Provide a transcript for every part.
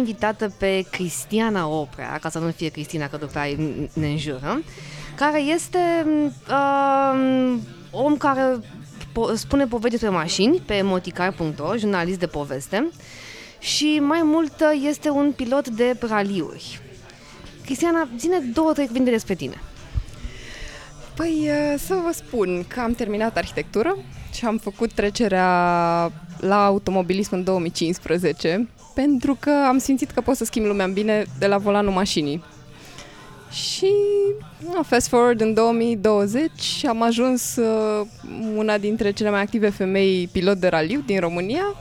invitată pe Cristiana Oprea, ca să nu fie Cristina, că după aia ne înjură, care este uh, om care po- spune povesti despre mașini pe moticar.ro, jurnalist de poveste, și mai mult este un pilot de raliuri. Cristiana, ține două, trei cuvinte despre tine. Păi să vă spun că am terminat arhitectură și am făcut trecerea la automobilism în 2015 pentru că am simțit că pot să schimb lumea în bine de la volanul mașinii. Și no, fast forward în 2020 am ajuns uh, una dintre cele mai active femei pilot de raliu din România.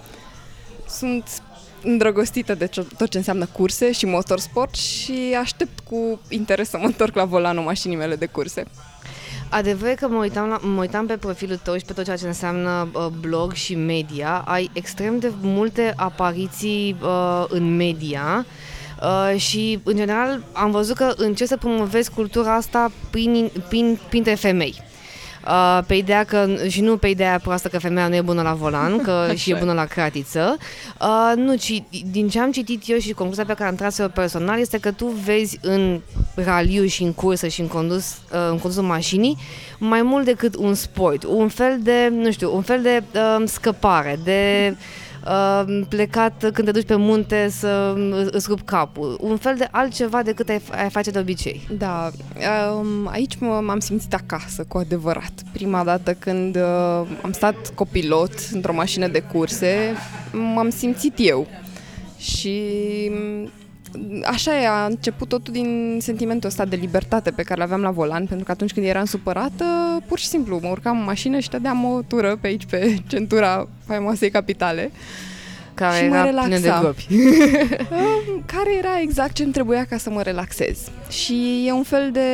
Sunt îndrăgostită de tot ce înseamnă curse și motorsport și aștept cu interes să mă întorc la volanul mașinii mele de curse. Adevăr că mă uitam, la, mă uitam pe profilul tău și pe tot ceea ce înseamnă uh, blog și media. Ai extrem de multe apariții uh, în media. Uh, și, în general, am văzut că încerci să promovezi cultura asta prin, prin, printre femei. Uh, pe ideea că, și nu pe ideea proastă că femeia nu e bună la volan, că și e bună la cratiță. Uh, nu, ci din ce am citit eu și concluzia pe care am tras-o personal este că tu vezi în raliu și în cursă și în condus, uh, în condusul mașinii mai mult decât un sport, un fel de, nu știu, un fel de uh, scăpare, de uh, plecat când te duci pe munte să îți rup capul. Un fel de altceva decât ai, ai face de obicei. Da, um, aici m-am simțit acasă, cu adevărat. Prima dată când uh, am stat copilot într-o mașină de curse, m-am simțit eu. Și așa e, a început totul din sentimentul ăsta de libertate pe care l-aveam la volan, pentru că atunci când eram supărată, pur și simplu mă urcam în mașină și dădeam o tură pe aici, pe centura faimoasei capitale. Care și era mă relaxa. de gropi. care era exact ce îmi trebuia ca să mă relaxez. Și e un fel de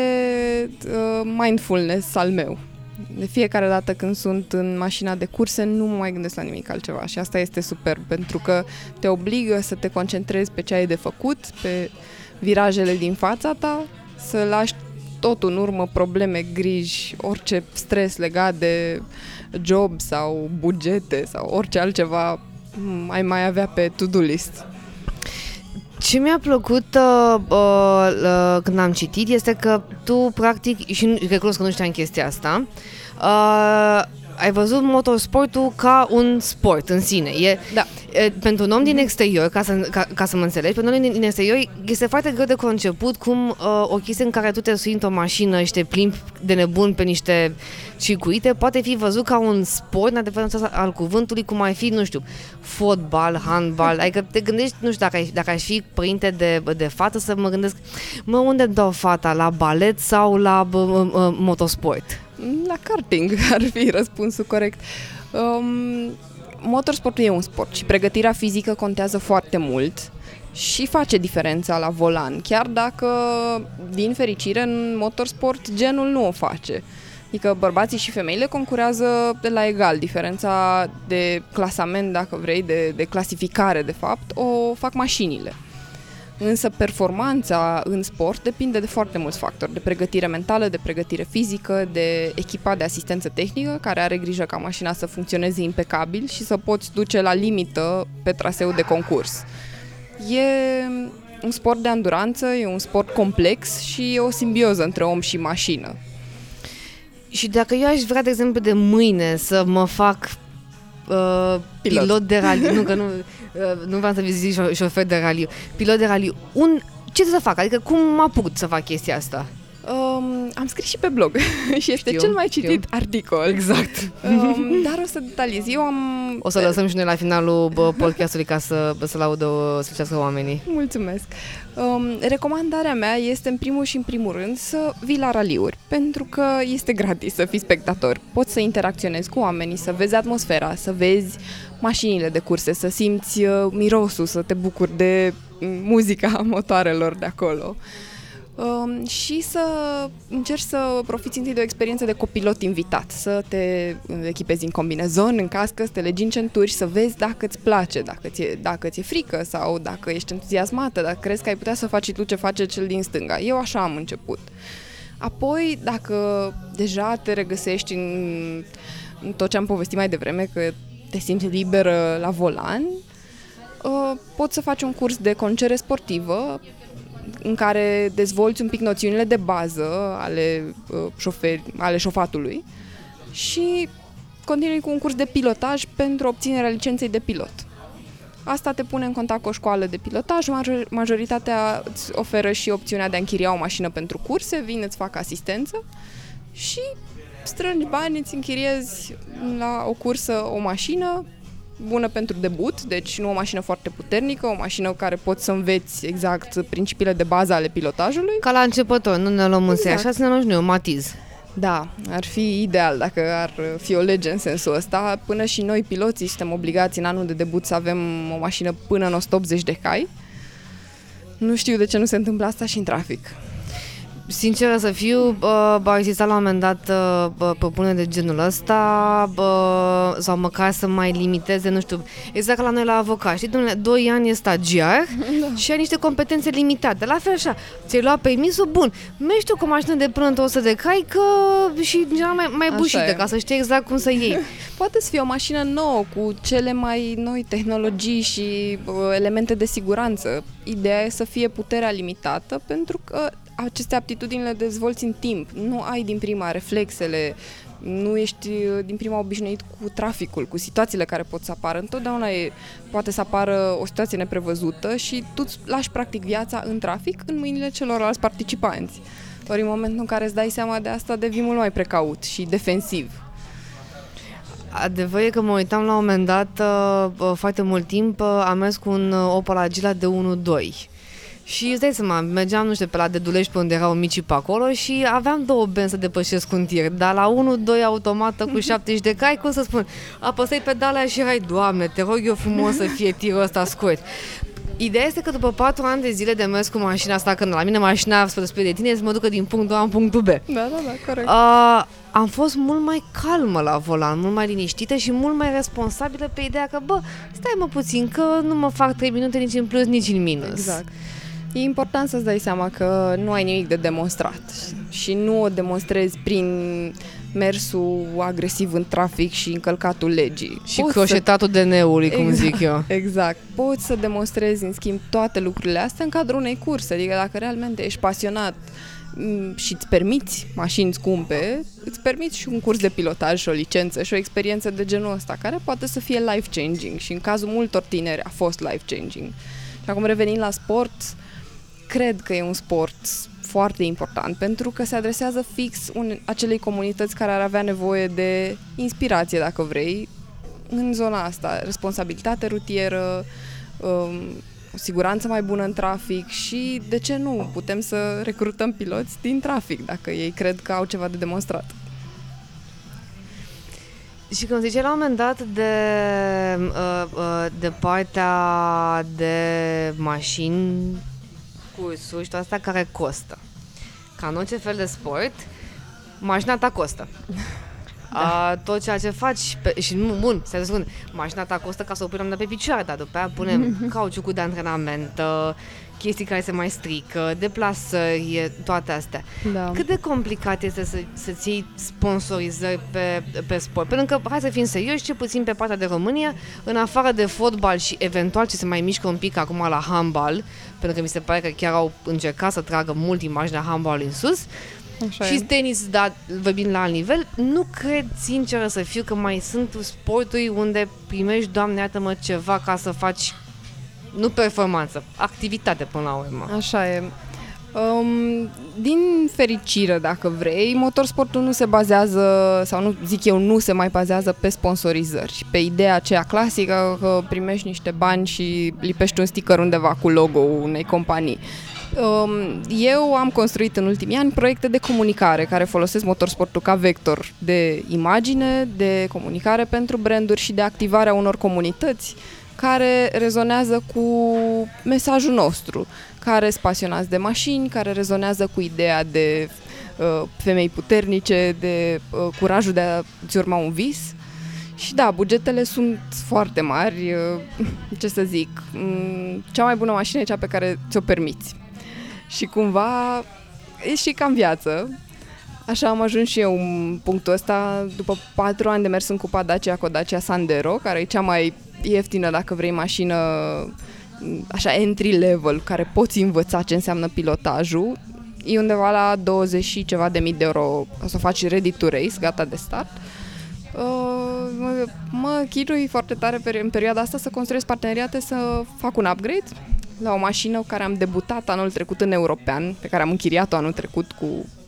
uh, mindfulness al meu. De fiecare dată când sunt în mașina de curse, nu mă mai gândesc la nimic altceva și asta este super, pentru că te obligă să te concentrezi pe ce ai de făcut, pe virajele din fața ta, să lași tot în urmă probleme, griji, orice stres legat de job sau bugete sau orice altceva ai mai avea pe to-do list. Ce mi-a plăcut uh, uh, când am citit este că tu, practic, și recunosc că nu știam chestia asta, uh, ai văzut motorsportul ca un sport în sine. E, da. e, pentru un om din exterior, ca să, ca, ca să mă înțelegi, pentru un om din, din exterior este foarte greu de conceput cum uh, o chestie în care tu te sui într-o mașină și te plimbi de nebun pe niște circuite poate fi văzut ca un sport, în adevărat al cuvântului, cum ai fi, nu știu, fotbal, handbal, adică te gândești, nu știu, dacă, ai, dacă aș fi părinte de, de fată, să mă gândesc, mă, unde dau fata, la balet sau la uh, uh, motosport? La karting ar fi răspunsul corect. Um, motorsportul e un sport și pregătirea fizică contează foarte mult și face diferența la volan, chiar dacă, din fericire, în motorsport genul nu o face. Adică bărbații și femeile concurează de la egal. Diferența de clasament, dacă vrei, de, de clasificare, de fapt, o fac mașinile. Însă performanța în sport depinde de foarte mulți factori, de pregătire mentală, de pregătire fizică, de echipa de asistență tehnică, care are grijă ca mașina să funcționeze impecabil și să poți duce la limită pe traseu de concurs. E un sport de anduranță, e un sport complex și e o simbioză între om și mașină. Și dacă eu aș vrea, de exemplu, de mâine să mă fac uh, pilot. pilot de raliu, nu că nu, uh, nu vreau să zic șofer de raliu, pilot de raliu, un, ce să fac? Adică cum mă apuc să fac chestia asta? Um, am scris și pe blog și este știu, cel mai citit știu. articol. Exact. Um, dar o să detaliez. Eu am... O să lăsăm și noi la finalul podcastului ca să, să-l audă, să oamenii. Mulțumesc. Um, recomandarea mea este în primul și în primul rând să vii la raliuri, pentru că este gratis să fii spectator. Poți să interacționezi cu oamenii, să vezi atmosfera, să vezi mașinile de curse, să simți uh, mirosul, să te bucuri de muzica motoarelor de acolo. Um, și să încerci să profiți întâi de o experiență de copilot invitat, să te echipezi în combinezon, în cască, să te legi în centuri, să vezi dacă îți place, dacă ți-e, dacă ți-e frică sau dacă ești entuziasmată, dacă crezi că ai putea să faci tu ce face cel din stânga. Eu așa am început. Apoi, dacă deja te regăsești în, în tot ce am povestit mai devreme, că te simți liberă la volan, uh, poți să faci un curs de conducere sportivă în care dezvolți un pic noțiunile de bază ale, uh, șoferi, ale șofatului și continui cu un curs de pilotaj pentru obținerea licenței de pilot. Asta te pune în contact cu o școală de pilotaj, major, majoritatea îți oferă și opțiunea de a închiria o mașină pentru curse, vin, îți fac asistență și strângi bani, îți închiriezi la o cursă o mașină bună pentru debut, deci nu o mașină foarte puternică, o mașină care poți să înveți exact principiile de bază ale pilotajului. Ca la începător, nu ne luăm exact. așa, să ne luăm și noi un matiz. Da, ar fi ideal dacă ar fi o lege în sensul ăsta. Până și noi, piloții, suntem obligați în anul de debut să avem o mașină până în 180 de cai. Nu știu de ce nu se întâmplă asta și în trafic. Sinceră să fiu, uh, a existat la un moment dat uh, propuneri de genul ăsta uh, sau măcar să mai limiteze, nu știu, exact ca la noi la avocat, știi, domnule, 2 ani e stagiar da. și ai niște competențe limitate. La fel așa, ți-ai luat permisul, bun, mergi tu cu o mașină de până în 100 de cai că și general mai, mai bușită, ca să știi exact cum să iei. Poate să fie o mașină nouă cu cele mai noi tehnologii și uh, elemente de siguranță. Ideea e să fie puterea limitată pentru că aceste aptitudini le dezvolți în timp. Nu ai din prima reflexele, nu ești uh, din prima obișnuit cu traficul, cu situațiile care pot să apară. Întotdeauna e, poate să apară o situație neprevăzută și tu îți lași practic viața în trafic în mâinile celorlalți participanți. Ori în momentul în care îți dai seama de asta, devii mult mai precaut și defensiv. Adevărul e că mă uitam la un moment dat, uh, foarte mult timp, uh, am mers cu un Opel Agila de 1.2 și îți dai seama, mergeam, nu știu, pe la Dedulești pe unde erau micii pe acolo și aveam două benzi să depășesc un tir, dar la 1-2 automată cu 70 de cai, cum să spun, apăsai pedala și hai, doamne, te rog eu frumos să fie tirul ăsta scurt. Ideea este că după 4 ani de zile de mers cu mașina asta, când la mine mașina spre de tine, să mă ducă din punctul A în punctul B. Da, da, da, corect. Uh, am fost mult mai calmă la volan, mult mai liniștită și mult mai responsabilă pe ideea că, bă, stai mă puțin, că nu mă fac 3 minute nici în plus, nici în minus. Exact. E important să-ți dai seama că nu ai nimic de demonstrat și nu o demonstrezi prin mersul agresiv în trafic și încălcatul legii. Și Poți croșetatul să... DN-ului, cum exact, zic eu. Exact. Poți să demonstrezi, în schimb, toate lucrurile astea în cadrul unei curse. Adică dacă realmente ești pasionat mm, și îți permiți mașini scumpe, îți permiți și un curs de pilotaj și o licență și o experiență de genul ăsta, care poate să fie life-changing și în cazul multor tineri a fost life-changing. Și acum revenind la sport, uh, cred că e un sport foarte important pentru că se adresează fix un, acelei comunități care ar avea nevoie de inspirație, dacă vrei, în zona asta. Responsabilitate rutieră, um, o siguranță mai bună în trafic și, de ce nu, putem să recrutăm piloți din trafic dacă ei cred că au ceva de demonstrat. Și când zice la un moment dat de, uh, uh, de partea de mașini cursuri și tot asta care costă. Ca în orice fel de sport, mașina ta costă. Da. A, tot ceea ce faci pe, și nu, bun, se spun, mașina ta costă ca să o punem de pe picioare, dar după aia punem cauciucul de antrenament, chestii care se mai strică, deplasări, toate astea. Da. Cât de complicat este să, să-ți iei sponsorizări pe, pe sport? Pentru că, hai să fim serioși, ce puțin pe partea de România, în afară de fotbal și eventual ce se mai mișcă un pic acum la handball, pentru că mi se pare că chiar au încercat să tragă mult imaginea handball în sus, Așa și e. tenis, da, vorbim la alt nivel, nu cred, sinceră să fiu, că mai sunt sporturi unde primești, doamne, iată-mă, ceva ca să faci nu performanță, activitate până la urmă. Așa e. Um, din fericire, dacă vrei, motorsportul nu se bazează, sau nu zic eu, nu se mai bazează pe sponsorizări, pe ideea aceea clasică că primești niște bani și lipești un sticker undeva cu logo unei companii. Um, eu am construit în ultimii ani proiecte de comunicare care folosesc motorsportul ca vector de imagine, de comunicare pentru branduri și de activarea unor comunități care rezonează cu mesajul nostru, care sunt pasionați de mașini, care rezonează cu ideea de uh, femei puternice, de uh, curajul de a-ți urma un vis. Și da, bugetele sunt foarte mari, uh, ce să zic, um, cea mai bună mașină e cea pe care ți-o permiți. Și cumva e și cam viață. Așa am ajuns și eu în punctul ăsta după patru ani de mers în cupa Dacia cu Dacia Sandero, care e cea mai ieftină dacă vrei mașină așa entry level, care poți învăța ce înseamnă pilotajul, e undeva la 20 și ceva de mii de euro o să faci ready to race, gata de start. Uh, mă, mă chirui foarte tare pe, în perioada asta să construiesc parteneriate, să fac un upgrade la o mașină care am debutat anul trecut în european, pe care am închiriat-o anul trecut cu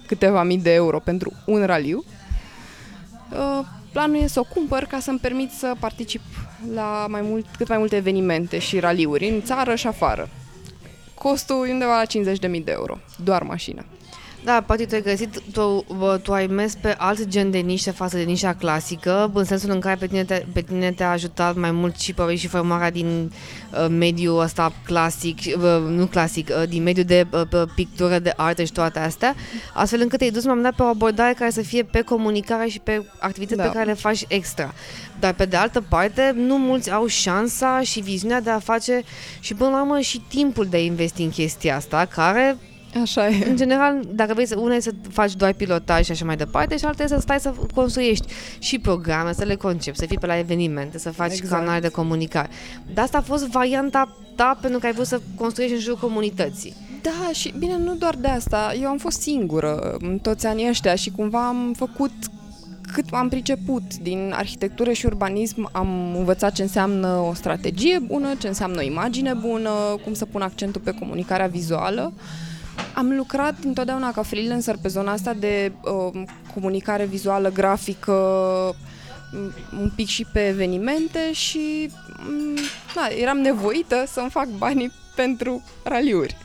câteva mii de euro pentru un raliu. Uh, planul e să o cumpăr ca să-mi permit să particip la mai mult, cât mai multe evenimente și raliuri în țară și afară. Costul e undeva la 50.000 de euro, doar mașina. Da, poate tu ai găsit, tu, tu ai mers pe alt gen de nișă față de nișa clasică, în sensul în care pe tine, te, pe tine te-a ajutat mai mult și probabil și formarea din uh, mediul ăsta clasic, uh, nu clasic, uh, din mediul de uh, pictură, de artă și toate astea, astfel încât te-ai dus mai dat pe o abordare care să fie pe comunicare și pe activități da. pe care le faci extra. Dar pe de altă parte, nu mulți au șansa și viziunea de a face și până la urmă și timpul de a investi în chestia asta, care Așa e. În general, dacă vrei să, una e să faci doar pilotaj și așa mai departe și alta e să stai să construiești și programe, să le concepi, să fii pe la evenimente, să faci exact. canale de comunicare. Dar asta a fost varianta ta pentru că ai vrut să construiești în jurul comunității. Da, și bine, nu doar de asta. Eu am fost singură în toți anii ăștia și cumva am făcut cât am priceput din arhitectură și urbanism, am învățat ce înseamnă o strategie bună, ce înseamnă o imagine bună, cum să pun accentul pe comunicarea vizuală. Uh, am lucrat întotdeauna ca freelancer pe zona asta de uh, comunicare vizuală, grafică, un pic și pe evenimente și um, na, eram nevoită să-mi fac banii pentru raliuri.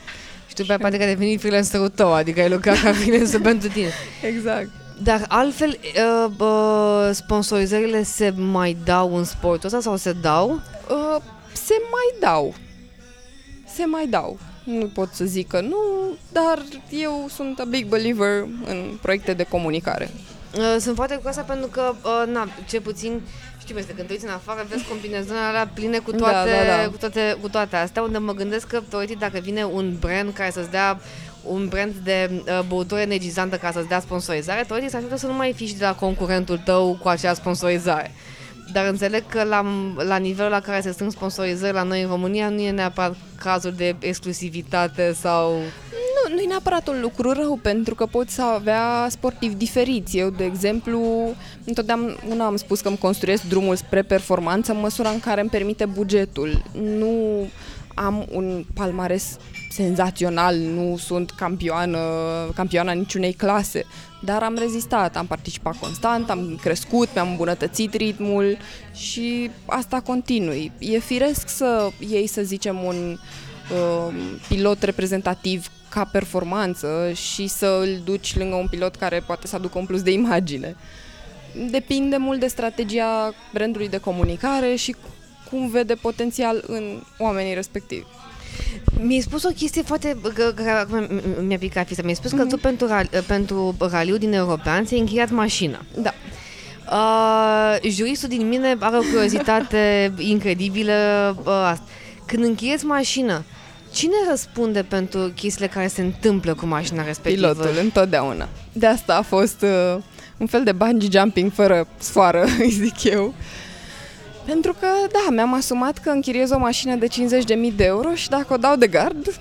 Și tu pe poate că ai devenit freelancerul tău, adică ai lucrat ca freelancer pentru tine. Exact. Dar altfel, uh, uh, sponsorizările se mai dau în sportul ăsta sau se dau? Uh, se mai dau. Se mai dau nu pot să zic că nu, dar eu sunt a big believer în proiecte de comunicare. Uh, sunt foarte curioasă pentru că, uh, na, ce puțin știu, este când te uiți în afară, vezi combinațiile alea pline cu toate, da, da, da. Cu, toate, cu toate astea, unde mă gândesc că, teoretic, dacă vine un brand care să-ți dea un brand de uh, băutură energizantă ca să-ți dea sponsorizare, teoretic s-ar putea să nu mai fii de la concurentul tău cu acea sponsorizare. Dar înțeleg că la, la nivelul la care se strâng sponsorizări la noi în România nu e neapărat cazul de exclusivitate sau... Nu, nu e neapărat un lucru rău, pentru că poți să avea sportivi diferiți. Eu, de exemplu, întotdeauna am spus că îmi construiesc drumul spre performanță în măsura în care îmi permite bugetul. Nu am un palmares senzațional, nu sunt campioană, campioana niciunei clase, dar am rezistat, am participat constant, am crescut, mi-am îmbunătățit ritmul și asta continui. E firesc să iei, să zicem, un uh, pilot reprezentativ ca performanță și să îl duci lângă un pilot care poate să aducă un plus de imagine. Depinde mult de strategia brandului de comunicare și cum vede potențial în oamenii respectivi. Mi-ai spus o chestie foarte... mi-a picat fisa. Mi-ai spus mm-hmm. că tu mhm. pentru, pentru raliu din European ți-ai închiriat mașina. Da. Uh, juristul din mine are o curiozitate incredibilă. Uh, când închirieți mașină, Cine răspunde pentru chestiile care se întâmplă cu mașina respectivă? Pilotul, întotdeauna. De asta a fost uh, un fel de bungee jumping fără sfoară, îi zic eu. Pentru că, da, mi-am asumat că închiriez o mașină de 50.000 de euro și dacă o dau de gard,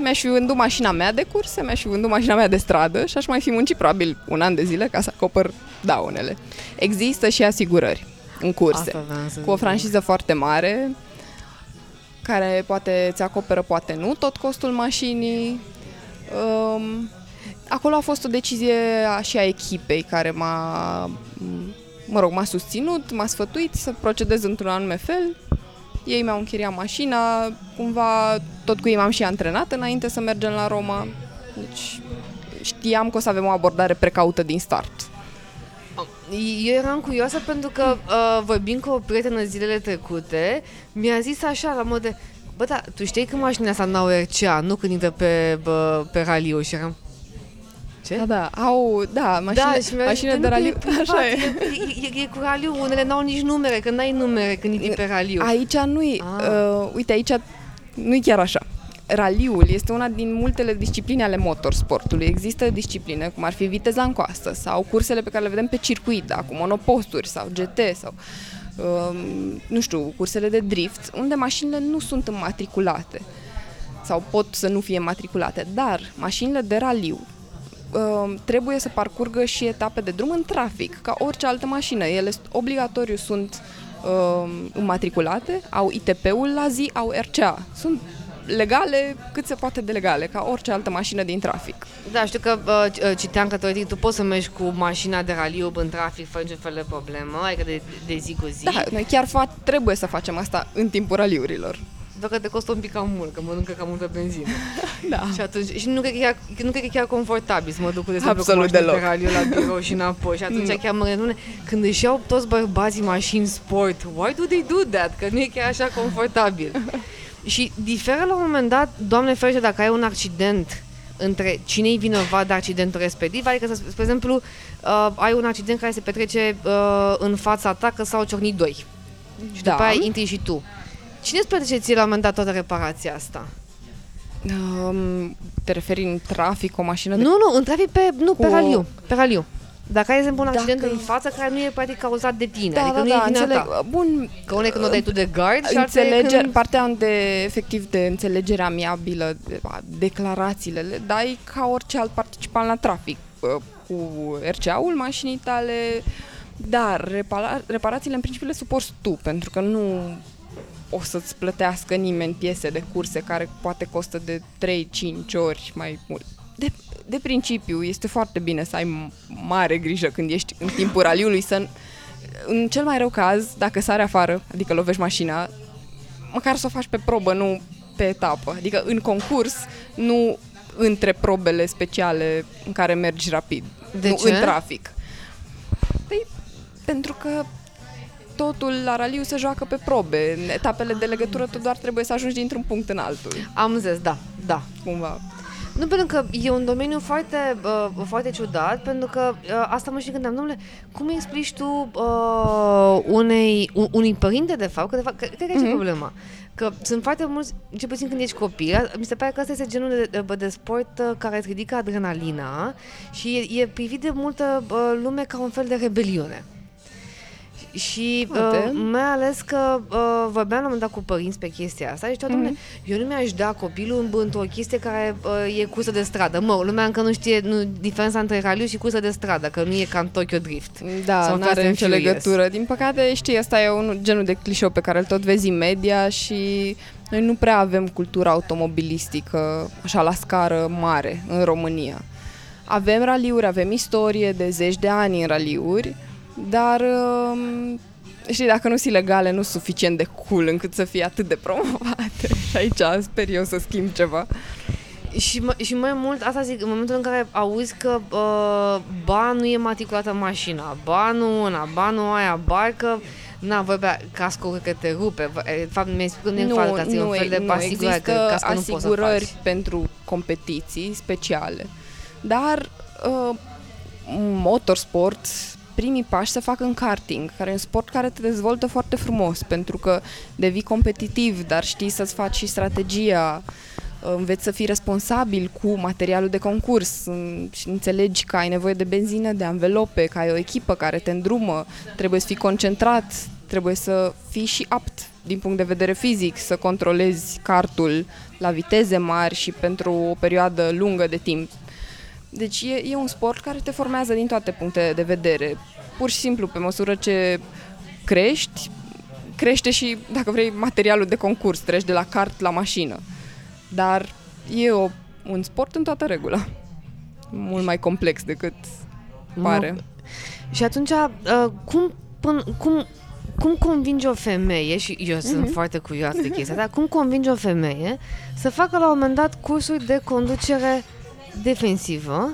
mi-aș fi vândut mașina mea de curse, mi-aș fi vândut mașina mea de stradă și aș mai fi muncit probabil un an de zile ca să acopăr daunele. Există și asigurări în curse, cu o franciză foarte mare, care poate ți acoperă, poate nu, tot costul mașinii. Um, acolo a fost o decizie și a echipei care m-a mă rog, m-a susținut, m-a sfătuit să procedez într-un anume fel. Ei mi-au închiriat mașina, cumva tot cu ei m-am și antrenat înainte să mergem la Roma. Deci știam că o să avem o abordare precaută din start. Eu eram curioasă pentru că uh, vorbind cu o prietenă zilele trecute, mi-a zis așa, la mod de, bă, da, tu știi că mașina asta n-au RCA, nu când intră pe, bă, pe raliu și eram, ce? Da, da, au, da, mașină, da, și mașină de raliu, așa e. E, e, e cu raliu, unele n-au nici numere, că n-ai numere când e pe raliu. Aici nu-i, ah. uh, uite, aici nu-i chiar așa. Raliul este una din multele discipline ale motorsportului. Există discipline cum ar fi viteza în coastă sau cursele pe care le vedem pe circuit, da, cu monoposturi sau GT sau uh, nu știu, cursele de drift, unde mașinile nu sunt înmatriculate sau pot să nu fie matriculate, dar mașinile de raliu uh, trebuie să parcurgă și etape de drum în trafic, ca orice altă mașină. Ele obligatoriu sunt uh, înmatriculate, au ITP-ul la zi, au RCA. Sunt legale cât se poate de legale, ca orice altă mașină din trafic. Da, știu că uh, citeam că teoretic tu poți să mergi cu mașina de raliu în trafic fără niciun fel de problemă, adică de, de zi cu zi. Da, noi chiar fa- trebuie să facem asta în timpul raliurilor. Doar că te costă un pic cam mult, că mănâncă cam multă benzină. da. Și atunci, și nu cred că e chiar, nu cred că e chiar confortabil să mă duc cu de Absolut cu deloc. de raliu la birou și înapoi. Și atunci Nu. chiar mă gândesc, când își iau toți bărbații mașini sport, why do they do that? Că nu e chiar așa confortabil. și diferă la un moment dat, doamne ferește, dacă ai un accident între cine-i vinovat de accidentul respectiv, adică, să, spre exemplu, uh, ai un accident care se petrece uh, în fața ta că s-au ciornit doi. Și Da. după aia intri și tu. Cine îți plătește ție la un moment dat toată reparația asta? Um, te referi în trafic, o mașină de... Nu, nu, în trafic pe, nu, pe Cu o- raliu, pe raliu. Dacă ai, de exemplu, un Dacă accident e- în față care nu e practic cauzat de tine, da, adică da, nu da, e vina înțeleg. ta. Bun, Că unul e când o dai tu de gard și altul e Înțelege, când... partea de, efectiv, de înțelegere amiabilă, de, a, declarațiile, le dai ca orice alt participant la trafic, uh, cu RCA-ul mașinii tale, dar repara, reparațiile în principiu le suporți tu, pentru că nu o să-ți plătească nimeni piese de curse care poate costă de 3-5 ori mai mult. De, de principiu, este foarte bine să ai m- mare grijă când ești în timpul raliului să în cel mai rău caz, dacă sari afară, adică lovești mașina, măcar să o faci pe probă, nu pe etapă. Adică în concurs, nu între probele speciale în care mergi rapid. De nu ce? în trafic. Păi, pentru că totul la raliu se joacă pe probe. În etapele de legătură tu doar trebuie să ajungi dintr-un punct în altul, Am zis, da, da. cumva. Nu, pentru că e un domeniu foarte, uh, foarte ciudat, pentru că uh, asta mă și gândeam, domnule, cum îi explici tu uh, unei, un, unui părinte, de fapt, că de fapt, cred că aici mm-hmm. e problema. Că sunt foarte mulți, cel puțin când ești copil, mi se pare că asta este genul de, de, de sport uh, care îți ridică adrenalina și e, e privit de multă uh, lume ca un fel de rebeliune. Și Poate. uh, mai ales că uh, vorbeam la un moment dat cu părinți pe chestia asta și ziceau, Mhm. domnule, eu nu mi-aș da copilul în- într-o chestie care uh, e cursă de stradă. Mă, lumea încă nu știe nu, diferența între raliu și cursă de stradă, că nu e ca în Tokyo Drift. Da, Sau nu Fast are and nicio Furious. legătură. Din păcate, știi, asta e un genul de clișeu pe care îl tot vezi în media și noi nu prea avem cultura automobilistică așa la scară mare în România. Avem raliuri, avem istorie de zeci de ani în raliuri, dar um, știi, dacă nu sunt legale, nu sunt suficient de cool încât să fie atât de promovate. Și aici sper eu să schimb ceva. Și, mă, și mai mult, asta zic, în momentul în care auzi că uh, ba nu e matriculată mașina, ba nu una, ba nu aia, ba că Na, vorbea, cascul cred că te rupe. De fapt, mi-ai spus că nu e în față, că e un fel de nu, asigurare, că există cascul nu poți să asigurări faci. pentru competiții speciale, dar uh, motorsport, primii pași se fac în karting, care e un sport care te dezvoltă foarte frumos, pentru că devii competitiv, dar știi să-ți faci și strategia, uh, înveți să fii responsabil cu materialul de concurs în- și înțelegi că ai nevoie de benzină, de anvelope, că ai o echipă care te îndrumă, trebuie să fii concentrat, trebuie să fii și apt din punct de vedere fizic, să controlezi cartul la viteze mari și pentru o perioadă lungă de timp. Deci e, e un sport care te formează din toate punctele de vedere. Pur și simplu, pe măsură ce crești, crește și, dacă vrei, materialul de concurs, treci de la kart la mașină. Dar e o, un sport în toată regula. Mult mai complex decât pare. Și atunci, uh, cum, până, cum, cum convinge o femeie, și eu sunt Mhm. foarte curioasă de chestia asta, cum convinge o femeie să facă la un moment dat cursuri de conducere defensivă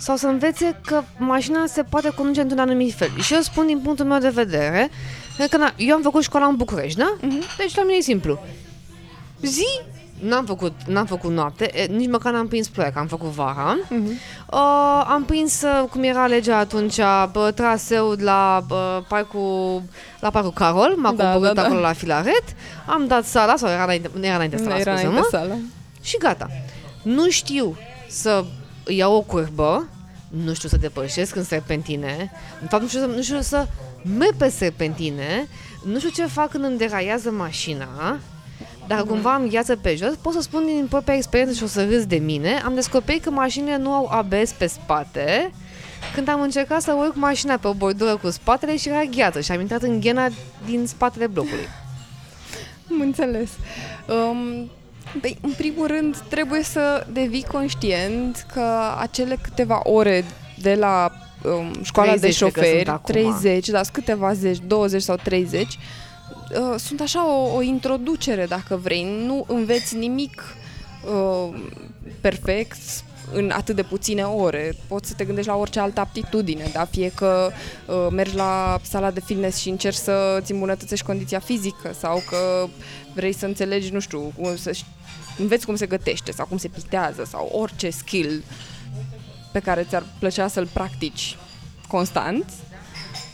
sau să învețe că mașina se poate conduce într-un anumit fel. Și eu spun din punctul meu de vedere, că na, eu am făcut școala în București, da? Mhm. Deci la mine e simplu. Zi, n-am făcut, n-am făcut noapte, e, nici măcar n-am prins ploaie, că am făcut vara. Mhm. Uh, am prins, uh, cum era legea atunci, bă, traseu la bă, parcul, la parcul Carol, m-a Da, coborât da, da. acolo la Filaret, am dat sala, sau era înainte, nu era înainte sala, Era scuze-mă, înainte sala. și gata. Nu știu să iau o curbă, nu știu să depășesc în serpentine, în fapt nu știu, să, nu știu să merg pe serpentine, nu știu ce fac când îmi deraiază mașina, dacă mm. cumva am gheață pe jos, pot să spun din propria experiență și o să râs de mine, am descoperit că mașinile nu au ABS pe spate, când am încercat să urc mașina pe o bordură cu spatele și era gheață și am intrat în ghena din spatele blocului. Am înțeles. Um, Păi, în primul rând, trebuie să devii conștient că acele câteva ore de la um, școala de șoferi, 30, da, câteva zeci, 20 sau 30, uh, sunt așa o, o introducere, dacă vrei. Nu înveți nimic uh, perfect în atât de puține ore. Poți să te gândești la orice altă aptitudine, da? fie că uh, mergi la sala de fitness și încerci să-ți îmbunătățești condiția fizică sau că vrei să înțelegi, nu știu, cum să înveți cum se gătește sau cum se pitează sau orice skill pe care ți-ar plăcea să-l practici constant,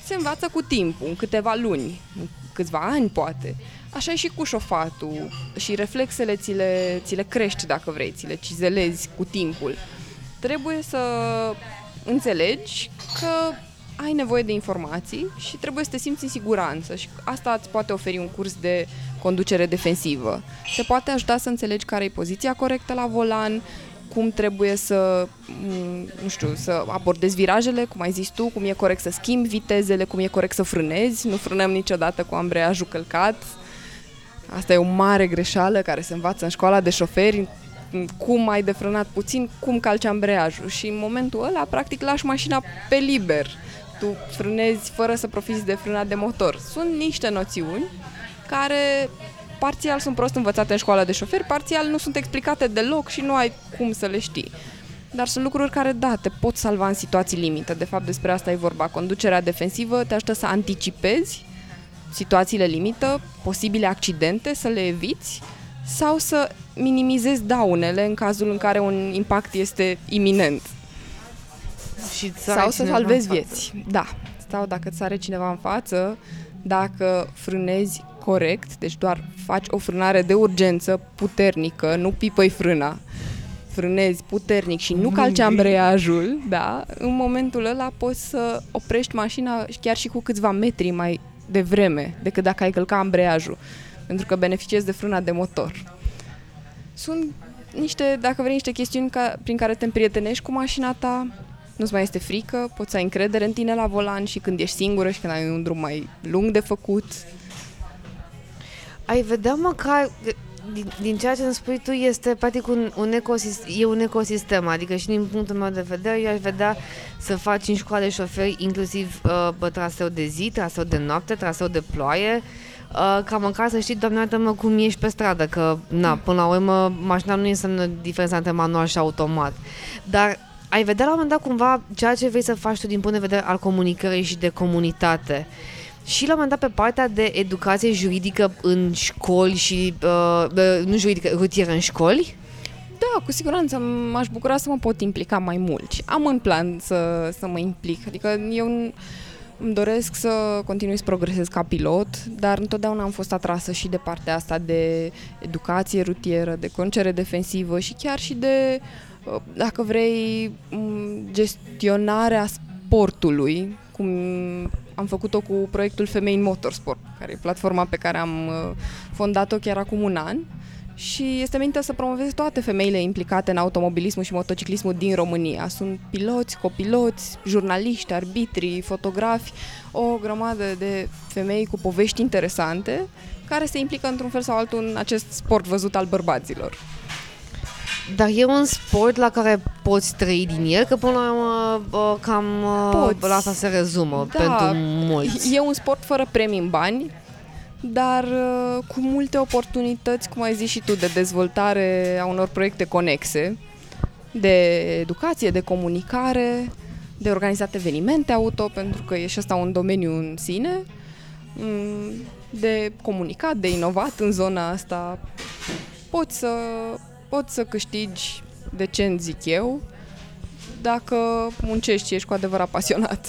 se învață cu timpul, în câteva luni, în câțiva ani poate. Așa e și cu șofatul și reflexele ți le, ți le crești dacă vrei, ți le cizelezi cu timpul. Trebuie să înțelegi că ai nevoie de informații și trebuie să te simți în siguranță și asta îți poate oferi un curs de conducere defensivă. Te poate ajuta să înțelegi care e poziția corectă la volan, cum trebuie să, mm, nu știu, să abordezi virajele, cum ai zis tu, cum e corect să schimbi vitezele, cum e corect să frânezi. Nu frânăm niciodată cu ambreiajul călcat. Asta e o mare greșeală care se învață în școala de șoferi, cum ai de frânat puțin, cum calci ambreiajul și în momentul ăla, practic, lași mașina pe liber. Tu frânezi fără să profiți de frânat de motor. Sunt niște noțiuni care parțial sunt prost învățate în școala de șoferi, parțial nu sunt explicate deloc și nu ai cum să le știi. Dar sunt lucruri care, da, te pot salva în situații limită. De fapt, despre asta e vorba. Conducerea defensivă te ajută să anticipezi situațiile limită, posibile accidente, să le eviți sau să minimizezi daunele în cazul în care un impact este iminent. Și sau să salvezi vieți. Da. Sau dacă îți sare cineva în față, dacă frânezi corect, deci doar faci o frânare de urgență puternică, nu pipăi frâna, frânezi puternic și nu calci ambreiajul, da, în momentul ăla poți să oprești mașina chiar și cu câțiva metri mai devreme decât dacă ai călca ambreiajul, pentru că beneficiezi de frâna de motor. Sunt niște, dacă vrei, niște chestiuni ca, prin care te împrietenești cu mașina ta, nu-ți mai este frică, poți să ai încredere în tine la volan și când ești singură și când ai un drum mai lung de făcut. Ai vedea măcar, din, din ceea ce îmi spui tu, este practic un, un, ecosistem, e un ecosistem, adică și din punctul meu de vedere, eu aș vedea să faci în școală șoferi inclusiv uh, traseu de zi, traseu de noapte, traseu de ploaie, uh, ca măcar să știi, doamne, mă cum ești pe stradă, că, na, până la urmă, mașina nu înseamnă diferența între manual și automat. Dar ai vedea la un moment dat cumva ceea ce vrei să faci tu din punct de vedere al comunicării și de comunitate. Și la un moment dat pe partea de educație juridică în școli și, uh, uh, nu juridică, rutieră în școli? Da, cu siguranță m-aș bucura să mă pot implica mai mult și am în plan să, să mă implic. Adică eu îmi doresc să continui să progresez ca pilot, dar întotdeauna am fost atrasă și de partea asta de educație rutieră, de concere defensivă și chiar și de uh, dacă vrei, gestionarea sportului, cum am făcut-o cu proiectul Femei în Motorsport, care e platforma pe care am uh, fondat-o chiar acum un an și este menită să promoveze toate femeile implicate în automobilismul și motociclismul din România. Sunt piloți, copiloți, jurnaliști, arbitri, fotografi, o grămadă de femei cu povești interesante care se implică într-un fel sau altul în acest sport văzut al bărbaților. Dar e un sport la care poți trăi din el, că până la urmă cam poți. la asta se rezumă da, pentru mulți. E un sport fără premii în bani, dar cu multe oportunități, cum ai zis și tu, de dezvoltare a unor proiecte conexe, de educație, de comunicare, de organizat evenimente auto, pentru că e și asta un domeniu în sine, mm, de comunicat, de inovat în zona asta. Poți să poți să câștigi decent, zic eu, dacă muncești și ești cu adevărat pasionat,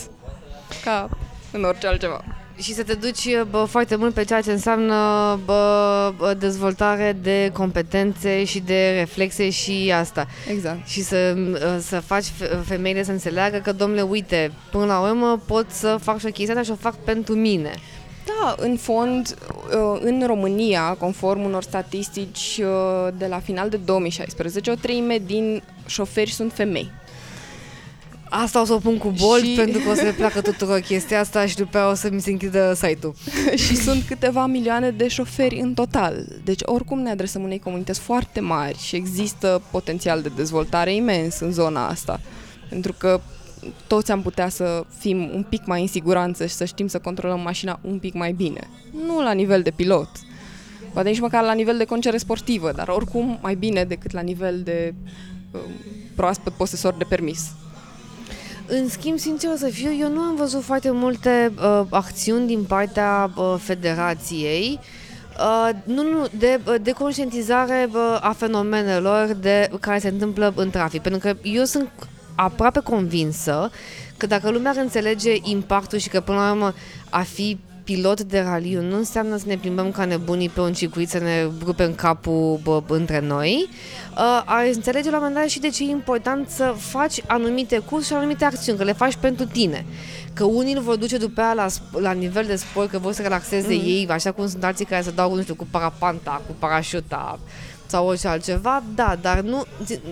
ca în orice altceva. Și să te duci bă, foarte mult pe ceea ce înseamnă bă, bă, dezvoltare de competențe și de reflexe și asta. Exact. Și să, să faci femeile să înțeleagă că, domnule, uite, până la urmă pot să fac și o chestie și o fac pentru mine. Da, în fond, uh, în România, conform unor statistici uh, de la final de 2016, o treime din șoferi sunt femei. Asta o să o pun cu bold și... pentru că o să le placă tuturor chestia asta și după aia o să mi se închidă site-ul. și sunt câteva milioane de șoferi în total. Deci oricum ne adresăm unei comunități foarte mari și există potențial de dezvoltare imens în zona asta. Pentru că toți am putea să fim un pic mai în siguranță și să știm să controlăm mașina un pic mai bine. Nu la nivel de pilot, poate nici măcar la nivel de concere sportivă, dar oricum mai bine decât la nivel de um, proaspăt posesor de permis. În schimb, sincer să fiu, eu nu am văzut foarte multe uh, acțiuni din partea uh, federației Uh, nu, nu, de, uh, de conștientizare uh, a fenomenelor de care se întâmplă în trafic. Pentru că eu sunt aproape convinsă că dacă lumea ar înțelege impactul și că până la urmă a fi pilot de raliu nu înseamnă să ne plimbăm ca nebunii pe un circuit, să ne rupem capul bă, între noi. Uh, ai înțelege la un moment dat și de ce e important să faci anumite cursuri și anumite acțiuni, că le faci pentru tine. Că unii îl vor duce după aia la, la nivel de sport, că vor să relaxeze mm. ei, așa cum sunt alții care se dau, nu știu, cu parapanta, cu parașuta, sau orice altceva, da, dar nu,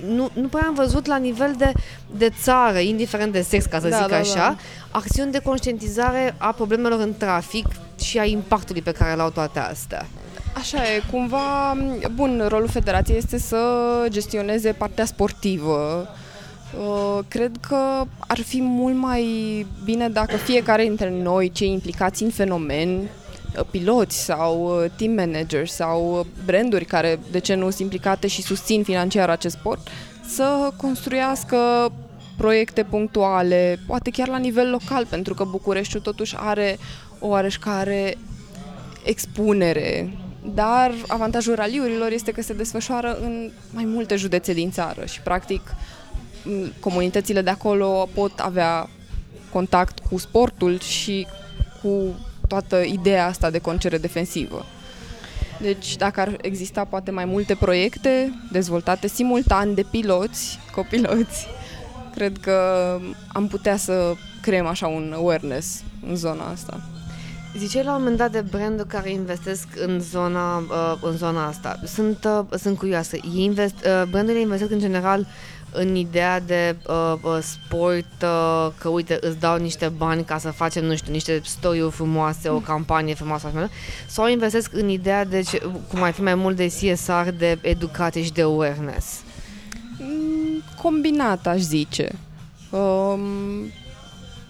nu, nu prea am văzut la nivel de, de țară, indiferent de sex, ca să da, zic da, așa, da. acțiuni de conștientizare a problemelor în trafic și a impactului pe care l-au toate astea. Așa e, cumva, bun, rolul federației este să gestioneze partea sportivă. Uh, cred că ar fi mult mai bine dacă fiecare dintre noi, cei implicați în fenomen, Uh, piloți sau uh, team managers sau uh, branduri care, de ce nu, sunt implicate și susțin financiar acest sport, să construiască proiecte punctuale, poate chiar la nivel local, pentru că Bucureștiul totuși are o oareșcare expunere. Dar avantajul raliurilor este că se desfășoară în mai multe județe din țară și, practic, comunitățile de acolo pot avea contact cu sportul și cu toată ideea asta de concere defensivă. Deci dacă ar exista poate mai multe proiecte dezvoltate simultan de piloți, copiloți, cred că am putea să creăm așa un awareness în zona asta. Ziceai la un moment dat de branduri care investesc în zona, uh, în zona asta. Sunt, uh, sunt curioasă. Ei invest, uh, brandurile investesc în general în ideea de uh, uh, sport, uh, că uite, îți dau niște bani ca să facem, nu știu, niște story frumoase, o campanie frumoasă, sau investesc în ideea de, ce, cum ar fi mai mult de CSR, de educație și de awareness? Mm, combinat, aș zice. Um,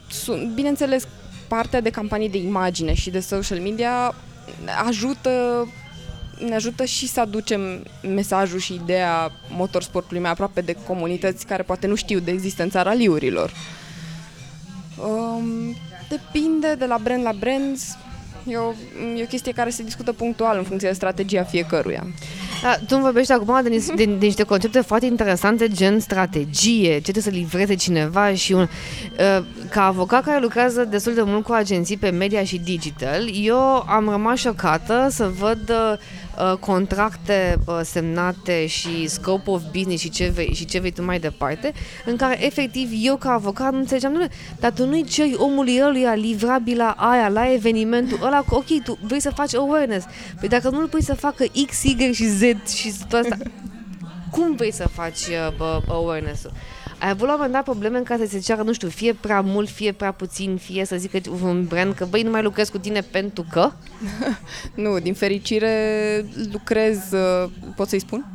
sunt, bineînțeles, partea de campanii de imagine și de social media ajută ne ajută și să aducem mesajul și ideea motorsportului mai aproape de comunități care poate nu știu de existența raliurilor. Um, depinde de la brand la brand, e o, e o chestie care se discută punctual în funcție de strategia fiecăruia. Da, tu îmi vorbești acum de, de, de niște concepte foarte interesante, gen strategie, ce trebuie să livreze cineva și un... Uh, ca avocat care lucrează destul de mult cu agenții pe media și digital, eu am rămas șocată să văd uh, Uh, contracte uh, semnate și scope of business și ce, vei, și ce vei tu mai departe, în care efectiv eu ca avocat nu înțelegeam, nu, dar tu nu-i ceri omului ăluia livrabila aia la evenimentul ăla, ok, tu vrei să faci awareness, păi dacă nu-l pui să facă X, Y și Z și tot asta, cum vrei să faci uh, awareness-ul? Ai avut la un moment dat probleme în care să se ceară, nu știu, fie prea mult, fie prea puțin, fie să zică un brand că, băi, nu mai lucrez cu tine pentru că? nu, din fericire lucrez, uh, pot să-i spun?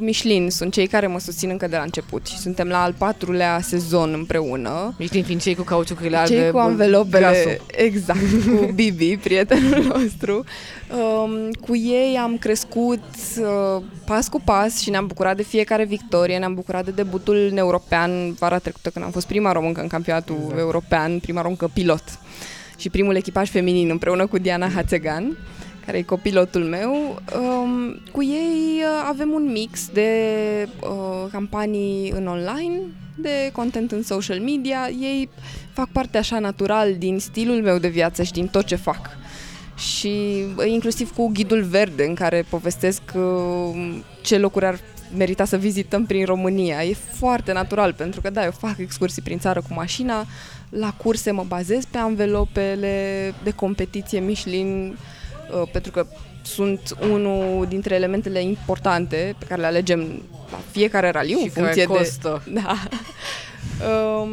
Michelin sunt cei care mă susțin încă de la început și suntem la al patrulea sezon împreună. Michelin fiind cei cu cauciucurile albe. Cei cu anvelopele, exact, cu Bibi, prietenul nostru. Um, cu ei am crescut uh, pas cu pas și ne-am bucurat de fiecare victorie, ne-am bucurat de debutul european vara trecută când am fost prima româncă în campionatul exact. european, prima româncă pilot și primul echipaj feminin împreună cu Diana Hațegan care e copilotul meu. Um, cu ei uh, avem un mix de uh, campanii în online, de content în social media. Ei fac parte așa natural din stilul meu de viață și din tot ce fac. Și uh, inclusiv cu ghidul verde în care povestesc uh, ce locuri ar merita să vizităm prin România. E foarte natural pentru că da, eu fac excursii prin țară cu mașina, la curse mă bazez pe anvelopele de competiție Michelin uh, pentru că sunt unul dintre elementele importante pe care le alegem la fiecare raliu și în funcție costă. de da. um,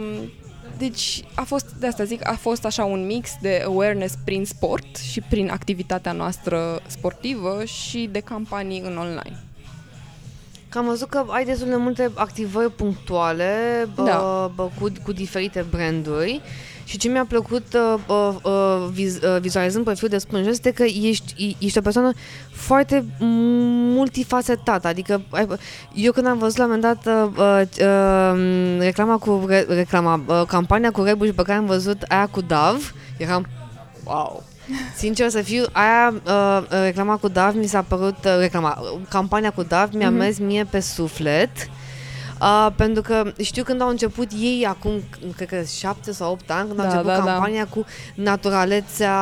deci a fost, de asta zic, a fost așa un mix de awareness prin sport și prin activitatea noastră sportivă și de campanii în online. Că am văzut că ai destul de multe activări punctuale Da. bă, cu, cu diferite branduri și ce mi-a plăcut uh, uh, uh, viz, uh, vizualizând profilul de spânjă este că ești, ești o persoană foarte multifacetată, adică ai, eu când am văzut la un moment dat uh, uh, reclama cu re, reclama, uh, campania cu Red Bull pe care am văzut aia cu Dav, eram wow, Sincer să fiu, aia, uh, reclama cu Dav mi s-a părut, uh, reclama, uh, campania cu Dav mi-a Mhm. mers mie pe suflet. Uh, pentru că știu când au început ei acum, cred că 7 sau 8 ani, când au Da, început da, da. campania cu naturalețea,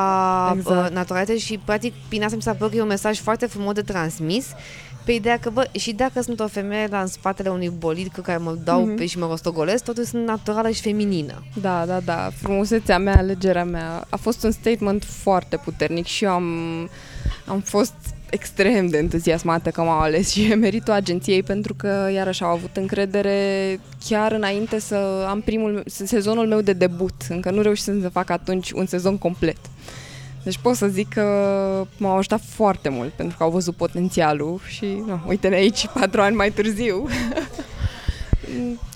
Exact. uh, naturalețe și practic prin asta mi s-a părut că e un mesaj foarte frumos de transmis pe ideea că, bă, și dacă sunt o femeie la în spatele unui bolid cu care mă dau Mhm. pe și mă rostogolesc, totuși sunt naturală și feminină. Da, da, da. Frumusețea mea, alegerea mea a fost un statement foarte puternic și eu am, am fost extrem de entuziasmată că m-au ales și e meritul agenției pentru că iarăși au avut încredere chiar înainte să am primul sezonul meu de debut. Încă nu reușisem să fac atunci un sezon complet. Deci pot să zic că m-au ajutat foarte mult pentru că au văzut potențialul și nu, uite-ne aici patru ani mai târziu.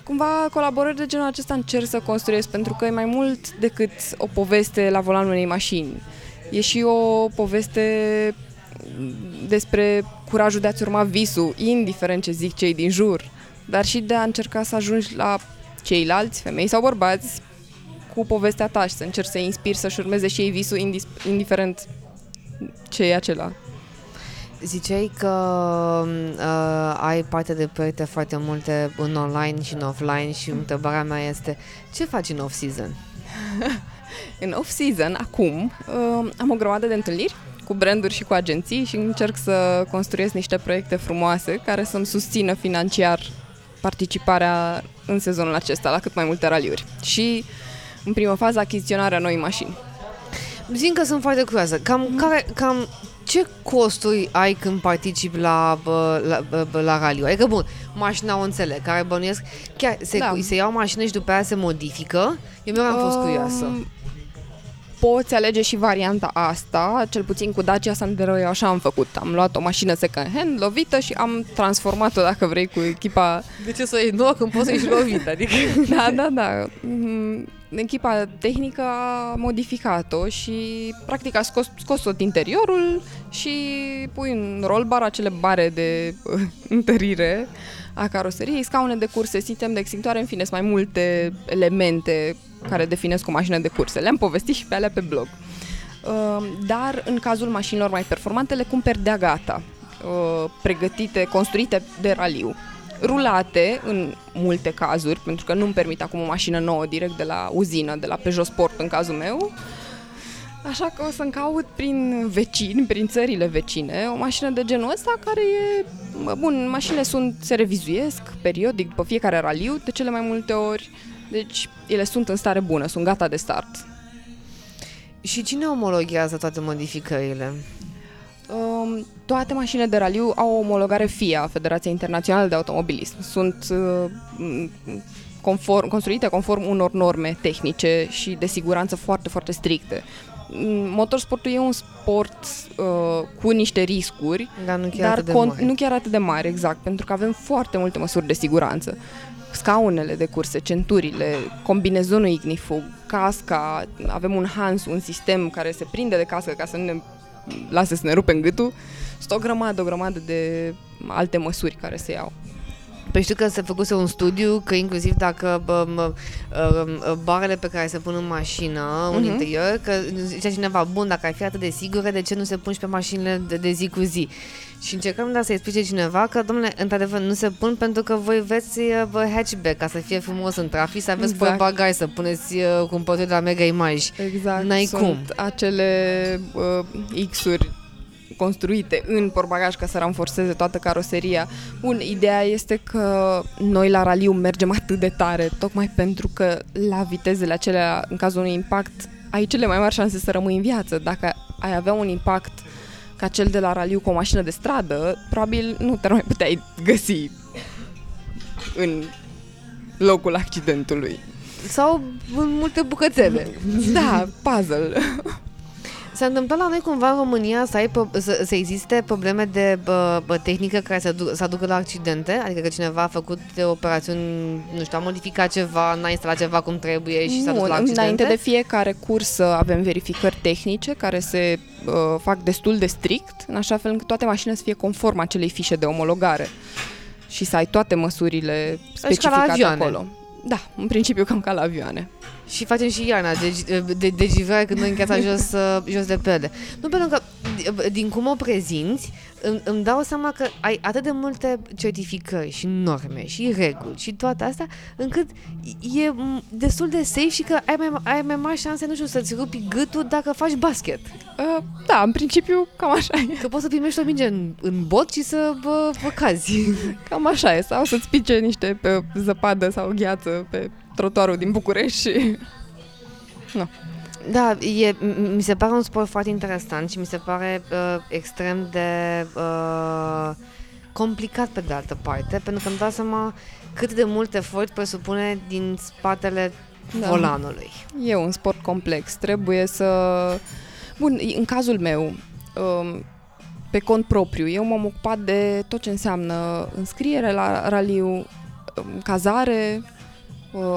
Cumva colaborări de genul acesta încerc să construiesc pentru că e mai mult decât o poveste la volanul unei mașini. E și o poveste despre curajul de a-ți urma visul, indiferent ce zic cei din jur, dar și de a încerca să ajungi la ceilalți, femei sau bărbați, cu povestea ta și să încerci să-i inspiri să-și urmeze și ei visul, indis- indiferent ce e acela. Ziceai că uh, ai parte de proiecte foarte multe în online și în offline și întrebarea mea este ce faci în off-season? În off-season, acum, uh, am o grămadă de întâlniri cu branduri și cu agenții și încerc să construiesc niște proiecte frumoase care să-mi susțină financiar participarea în sezonul acesta la cât mai multe raliuri. Și, în primă fază, achiziționarea noi mașini. Zin că sunt foarte curioasă. Cam, care, cam ce costuri ai când participi la, bă, la, bă, bă, la raliu? Adică, bun, mașina o înțeleg, care bănuiesc, chiar se, Da. se iau mașină și după aia se modifică? Eu mereu am fost Um, curioasă. Poți alege și varianta asta, cel puțin cu Dacia Sandero eu așa am făcut. Am luat o mașină second hand, lovită și am transformat-o, dacă vrei, cu echipa De ce să iei nouă când poți să ieși lovit? Adică... da, da, da. Mm, Echipa tehnică a modificat-o și practic a scos, scos tot interiorul și pui în roll bar acele bare de uh, întărire a caroseriei, scaune de curse, sistem de extintoare, în fine, sunt mai multe elemente care definesc o mașină de curse. Le-am povestit și pe alea pe blog. Uh, Dar în cazul mașinilor mai performante le cumperi de gata, uh, pregătite, construite de raliu rulate în multe cazuri, pentru că nu-mi permit acum o mașină nouă direct de la uzină, de la Peugeot Sport în cazul meu. Așa că o să-mi caut prin vecini, prin țările vecine, o mașină de genul ăsta care e... bă, Bun, mașinile sunt, se revizuiesc periodic după fiecare raliu, de cele mai multe ori. Deci ele sunt în stare bună, sunt gata de start. Și cine omologhează toate modificările? Um, toate mașinile de raliu au o omologare FIA, Federația Internațională de Automobilism. Sunt uh, m, conform, construite conform unor norme tehnice și de siguranță foarte, foarte stricte. Mm, Motorsportul e un sport uh, cu niște riscuri, Dar nu chiar dar atât de con- mare. nu chiar atât de mari, exact, pentru că avem foarte multe măsuri de siguranță. Scaunele de curse, centurile, combinezonul ignifug, casca, avem un Hans, un sistem care se prinde de cască ca să nu ne lase să ne rupem gâtul. Sunt o grămadă, o grămadă de alte măsuri care se iau. Pe Păi știu că se făcuse un studiu că inclusiv dacă bă, bă, bă, barele pe care se pun în mașină, uh-huh. în interior, că zicea cineva, bun, dacă ai fi atât de sigură, de ce nu se pun și pe mașinile de, de zi cu zi? Și încercăm da să explice cineva că, domnule, într-adevăr, nu se pun pentru că voi veți bă, hatchback ca să fie frumos în trafic, să aveți exact. bagaj, să puneți uh, cumpărături la Mega Image. Exact. N-ai Sunt cum. acele uh, X-uri construite în portbagaj ca să ranforseze toată caroseria. Bun, ideea este că noi la raliu mergem atât de tare, tocmai pentru că la vitezele acelea, în cazul unui impact, ai cele mai mari șanse să rămâi în viață. Dacă ai avea un impact ca cel de la raliu cu o mașină de stradă, probabil nu te mai puteai găsi în locul accidentului. Sau în multe bucățele. Da, puzzle. S-a întâmplat la noi cumva în România să, ai, să, să existe probleme de bă, bă, tehnică care să, duc, să aducă la accidente? Adică că cineva a făcut operațiuni, nu știu, a modificat ceva, n-a instalat ceva cum trebuie și nu, s-a dus la accidente? înainte de fiecare curs avem verificări tehnice care se uh, fac destul de strict, în așa fel încât toate mașinile să fie conform acelei fișe de omologare și să ai toate măsurile specificate deci acolo. Da, în principiu cam ca la avioane. Și facem și iarna de, de, de givrare când noi încheața jos, jos de pele. Nu pentru că, din cum o prezinți, îmi, îmi dau seama că ai atât de multe certificări și norme și reguli și toate astea, încât e destul de safe și că ai mai, ai mai mari șanse, nu știu, să-ți rupi gâtul dacă faci basket. Uh, da, în principiu cam așa e. Că poți să primești o minge în, în bot și să vă, vă cazi. Cam așa e. Sau să-ți pice niște pe zăpadă sau gheață pe trotuarul din București și... Nu. Da, e, mi se pare un sport foarte interesant și mi se pare uh, extrem de uh, complicat pe de altă parte, pentru că îmi dau seama cât de mult efort presupune din spatele da. volanului. E un sport complex. Trebuie să... Bun, în cazul meu, um, pe cont propriu, eu m-am ocupat de tot ce înseamnă înscriere la raliu, um, cazare, Uh,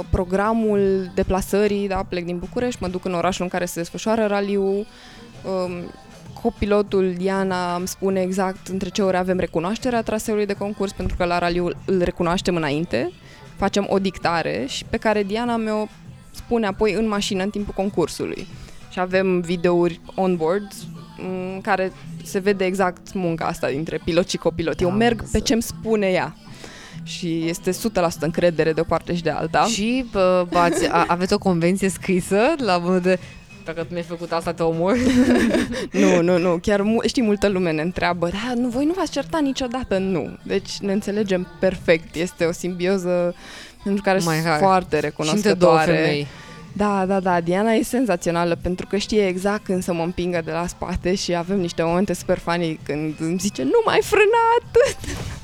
programul deplasării, da, plec din București, mă duc în orașul în care se desfășoară raliul, um, copilotul Diana îmi spune exact între ce ore avem recunoașterea traseului de concurs, pentru că la raliu îl recunoaștem înainte, facem o dictare și pe care Diana mi-o spune apoi în mașină în timpul concursului. Și avem videouri on-board în care se vede exact munca asta dintre pilot și copilot. Eu merg pe ce îmi spune ea și este 100% încredere de o parte și de alta. Și bă, ați, a, aveți o convenție scrisă la modul de dacă tu mi-ai făcut asta, te omor. nu, nu, nu. Chiar mu- știi, multă lume ne întreabă, da, nu, voi nu v-ați certat niciodată. Nu. Deci ne înțelegem perfect. Este o simbioză pentru care sunt foarte recunoscătoare. Și Da, da, da. Diana e senzațională pentru că știe exact când să mă împingă de la spate și avem niște momente super funny când îmi zice nu mai frâna atât. Și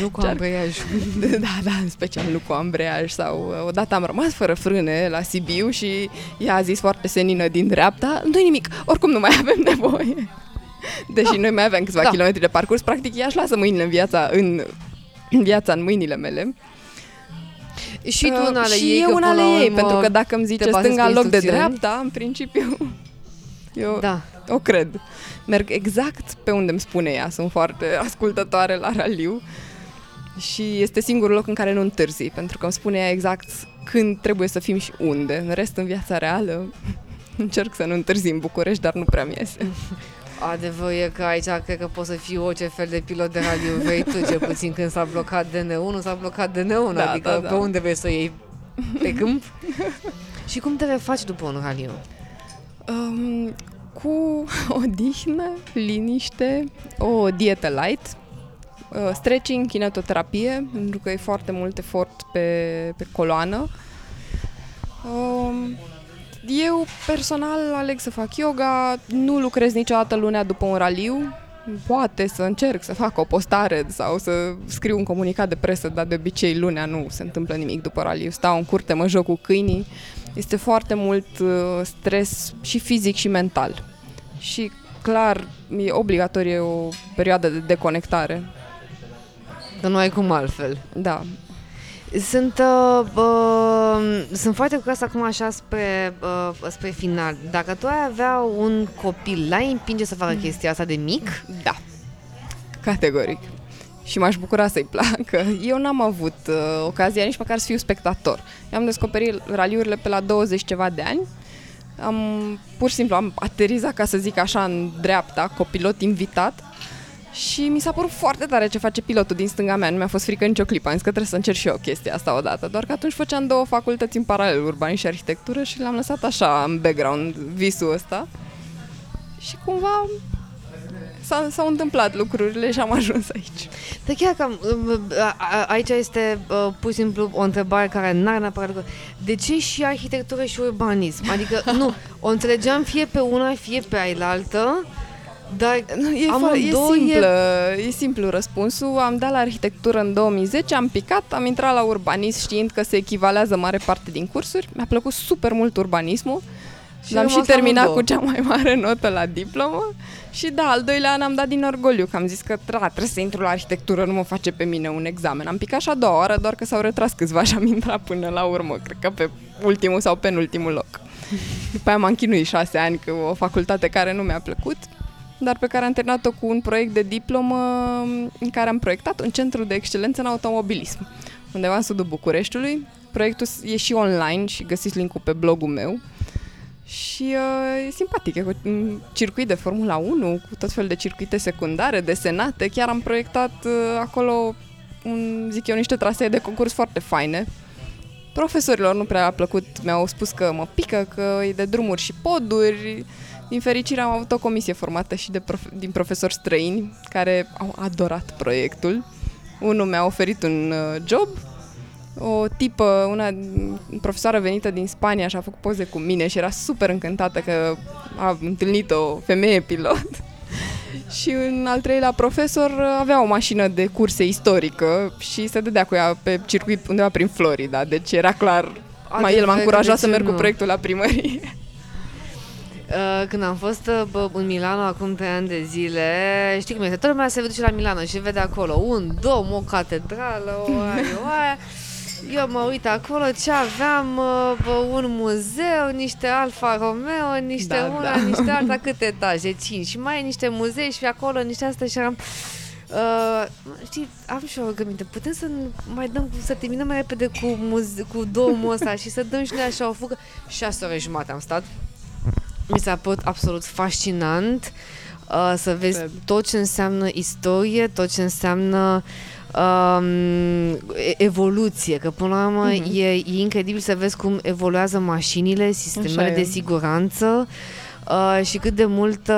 nu cu ambreiaj. da, da, în special nu cu ambreiaj. Sau odată am rămas fără frâne la Sibiu și ea a zis foarte senină din dreapta, nu nimic, oricum nu mai avem nevoie. Deși da. noi mai aveam câțiva da. kilometri de parcurs, practic ea își lasă mâinile în viața în, în viața în mâinile mele. Și tu în ale uh, ei, eu în ale ei, pentru că dacă îmi zice stânga în loc de dreapta, în principiu, eu da. o cred. Merg exact pe unde îmi spune ea, sunt foarte ascultătoare la raliu și este singurul loc în care nu întârzi, pentru că îmi spune ea exact când trebuie să fim și unde. În rest, în viața reală, încerc să nu întârzi în București, dar nu prea mi iese. Adevărul e că aici cred că poți să fii orice fel de pilot de raliu vrei tu, cel puțin când s-a blocat DN1, s-a blocat DN1, da, adică da, da. pe unde vrei să o iei? Pe câmp? și cum te refaci după un raliu? Um, cu odihnă, liniște, o dietă light, uh, stretching, kinetoterapie, pentru că e foarte mult efort pe, pe coloană. Um, eu personal aleg să fac yoga, nu lucrez niciodată lunea după un raliu, poate să încerc să fac o postare sau să scriu un comunicat de presă, dar de obicei lunea nu se întâmplă nimic după raliu. Stau în curte, mă joc cu câinii, este foarte mult uh, stres și fizic și mental. Și clar, e obligatorie o perioadă de deconectare. Că nu ai cum altfel. Da. Sunt, uh, uh, sunt foarte curioasă acum așa spre, uh, spre final. Dacă tu ai avea un copil, l-ai împinge să facă chestia asta de mic? Da. Categoric. și m-aș bucura să-i placă. Eu n-am avut uh, ocazia nici măcar să fiu spectator. Eu am descoperit raliurile pe la 20 ceva de ani. Am, pur și simplu am aterizat, ca să zic așa, în dreapta, copilot invitat și mi s-a părut foarte tare ce face pilotul din stânga mea. Nu mi-a fost frică nicio clipă. Am zis că trebuie să încerc și eu chestia asta odată. Doar că atunci făceam două facultăți în paralel, urbanism și arhitectură și l-am lăsat așa în background visul ăsta. Și cumva s-a, s-au întâmplat lucrurile și am ajuns aici. Dar chiar că aici este uh, pur și simplu o întrebare care n-are neapărat De ce și arhitectură și urbanism? Adică, nu, o înțelegeam fie pe una, fie pe ailaltă, dar e, e simplă, e... e simplu răspunsul. Am dat la arhitectură în 2010, am picat, am intrat la urbanism știind că se echivalează mare parte din cursuri. Mi-a plăcut super mult urbanismul. Și L-am și terminat cu cea mai mare notă la diplomă și da, al doilea an am dat din orgoliu, că am zis că tra, trebuie să intru la arhitectură, nu mă face pe mine un examen. Am picat și a doua oară, doar că s-au retras câțiva și am intrat până la urmă, cred că pe ultimul sau penultimul loc. După aia m-am chinuit șase ani cu o facultate care nu mi-a plăcut, dar pe care am terminat-o cu un proiect de diplomă în care am proiectat un centru de excelență în automobilism, undeva în sudul Bucureștiului. Proiectul e și online și găsiți linkul pe blogul meu. Și uh, e simpatic, e un circuit de Formula 1 cu tot fel de circuite secundare, desenate. Chiar am proiectat uh, acolo, un, zic eu, niște trasee de concurs foarte faine. Profesorilor nu prea a plăcut, mi-au spus că mă pică, că e de drumuri și poduri. Din fericire am avut o comisie formată și de prof- din profesori străini care au adorat proiectul. Unul mi-a oferit un uh, job, o tipă, una profesoară venită din Spania și a făcut poze cu mine și era super încântată că a întâlnit o femeie pilot. și un al treilea profesor avea o mașină de curse istorică și se dădea cu ea pe circuit undeva prin Florida, deci era clar, mai el m-a încurajat să merg cu proiectul la primărie. Uh, când am fost uh, în Milano acum 3 ani de zile, știi cum este, toată lumea se duce la Milano și vede acolo un dom, o catedrală, o aia, o aia. Eu mă uit acolo ce aveam, uh, un muzeu, niște Alfa Romeo, niște da, una, da. niște alta, câte etaje? Cinci. Și mai e niște muzei și acolo niște astea și eram... Uh, știi, am și o gândire, putem să mai dăm, să terminăm mai repede cu, muze- cu domul ăsta și să dăm și noi așa o fugă. Șase ore jumate am stat. Mi s-a părut absolut fascinant uh, să vezi tot ce înseamnă istorie, tot ce înseamnă um, evoluție, că până la urmă mm-hmm. e, e incredibil să vezi cum evoluează mașinile, sistemele de siguranță uh, și cât de multă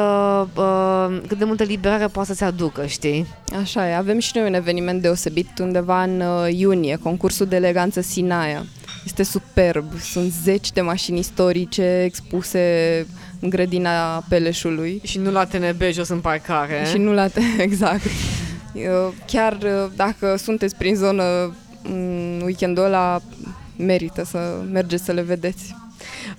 uh, cât de multă liberare poate să-ți aducă, știi? Așa e, avem și noi un eveniment deosebit undeva în uh, iunie, concursul de eleganță Sinaia. Este superb, sunt zeci de mașini istorice expuse în grădina Peleșului. Și nu la TNB jos în parcare. Și nu la TNB, exact. Chiar uh, dacă sunteți prin zonă weekendul ăla, merită să mergeți să le vedeți.